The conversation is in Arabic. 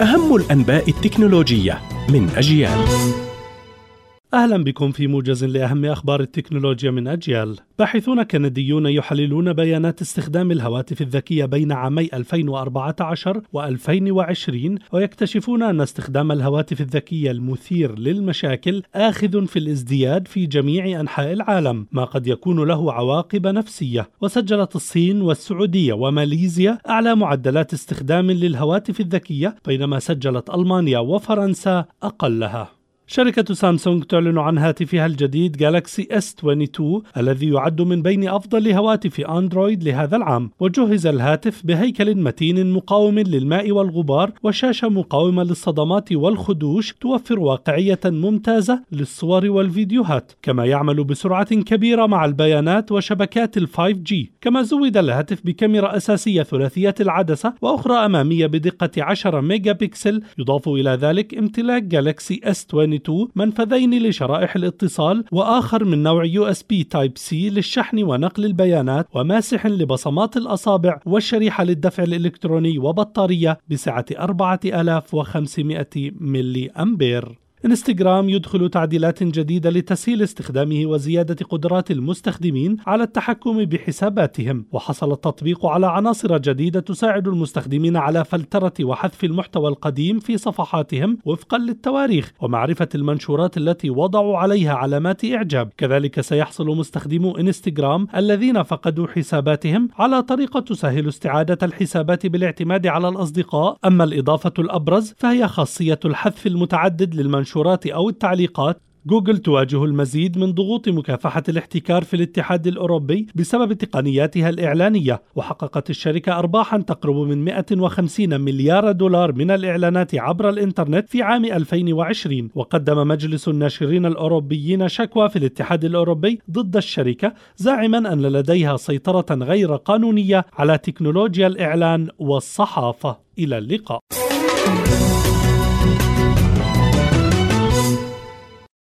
أهم الأنباء التكنولوجية من أجيال. أهلا بكم في موجز لأهم أخبار التكنولوجيا من أجيال. باحثون كنديون يحللون بيانات استخدام الهواتف الذكية بين عامي 2014 و2020 ويكتشفون أن استخدام الهواتف الذكية المثير للمشاكل آخذ في الازدياد في جميع أنحاء العالم، ما قد يكون له عواقب نفسية. وسجلت الصين والسعودية وماليزيا أعلى معدلات استخدام للهواتف الذكية بينما سجلت ألمانيا وفرنسا أقلها. شركة سامسونج تعلن عن هاتفها الجديد جالاكسي S22 الذي يعد من بين أفضل هواتف أندرويد لهذا العام. وجهز الهاتف بهيكل متين مقاوم للماء والغبار وشاشة مقاومة للصدمات والخدوش توفر واقعية ممتازة للصور والفيديوهات كما يعمل بسرعة كبيرة مع البيانات وشبكات 5G كما زود الهاتف بكاميرا أساسية ثلاثية العدسة وأخرى أمامية بدقة 10 ميجا بكسل يضاف إلى ذلك امتلاك جالاكسي S22 منفذين لشرائح الاتصال وآخر من نوع USB Type C للشحن ونقل البيانات وماسح لبصمات الأصابع والشريحة للدفع الإلكتروني وبطارية بسعة 4500 ملي أمبير. انستغرام يدخل تعديلات جديدة لتسهيل استخدامه وزيادة قدرات المستخدمين على التحكم بحساباتهم. وحصل التطبيق على عناصر جديدة تساعد المستخدمين على فلترة وحذف المحتوى القديم في صفحاتهم وفقا للتواريخ ومعرفة المنشورات التي وضعوا عليها علامات إعجاب. كذلك سيحصل مستخدمو انستغرام الذين فقدوا حساباتهم على طريقة تسهل استعادة الحسابات بالاعتماد على الأصدقاء. أما الإضافة الأبرز فهي خاصية الحذف المتعدد للمنشورات المنشورات أو التعليقات جوجل تواجه المزيد من ضغوط مكافحة الاحتكار في الاتحاد الأوروبي بسبب تقنياتها الإعلانية وحققت الشركة أرباحا تقرب من 150 مليار دولار من الإعلانات عبر الإنترنت في عام 2020 وقدم مجلس الناشرين الأوروبيين شكوى في الاتحاد الأوروبي ضد الشركة زاعما أن لديها سيطرة غير قانونية على تكنولوجيا الإعلان والصحافة. إلى اللقاء.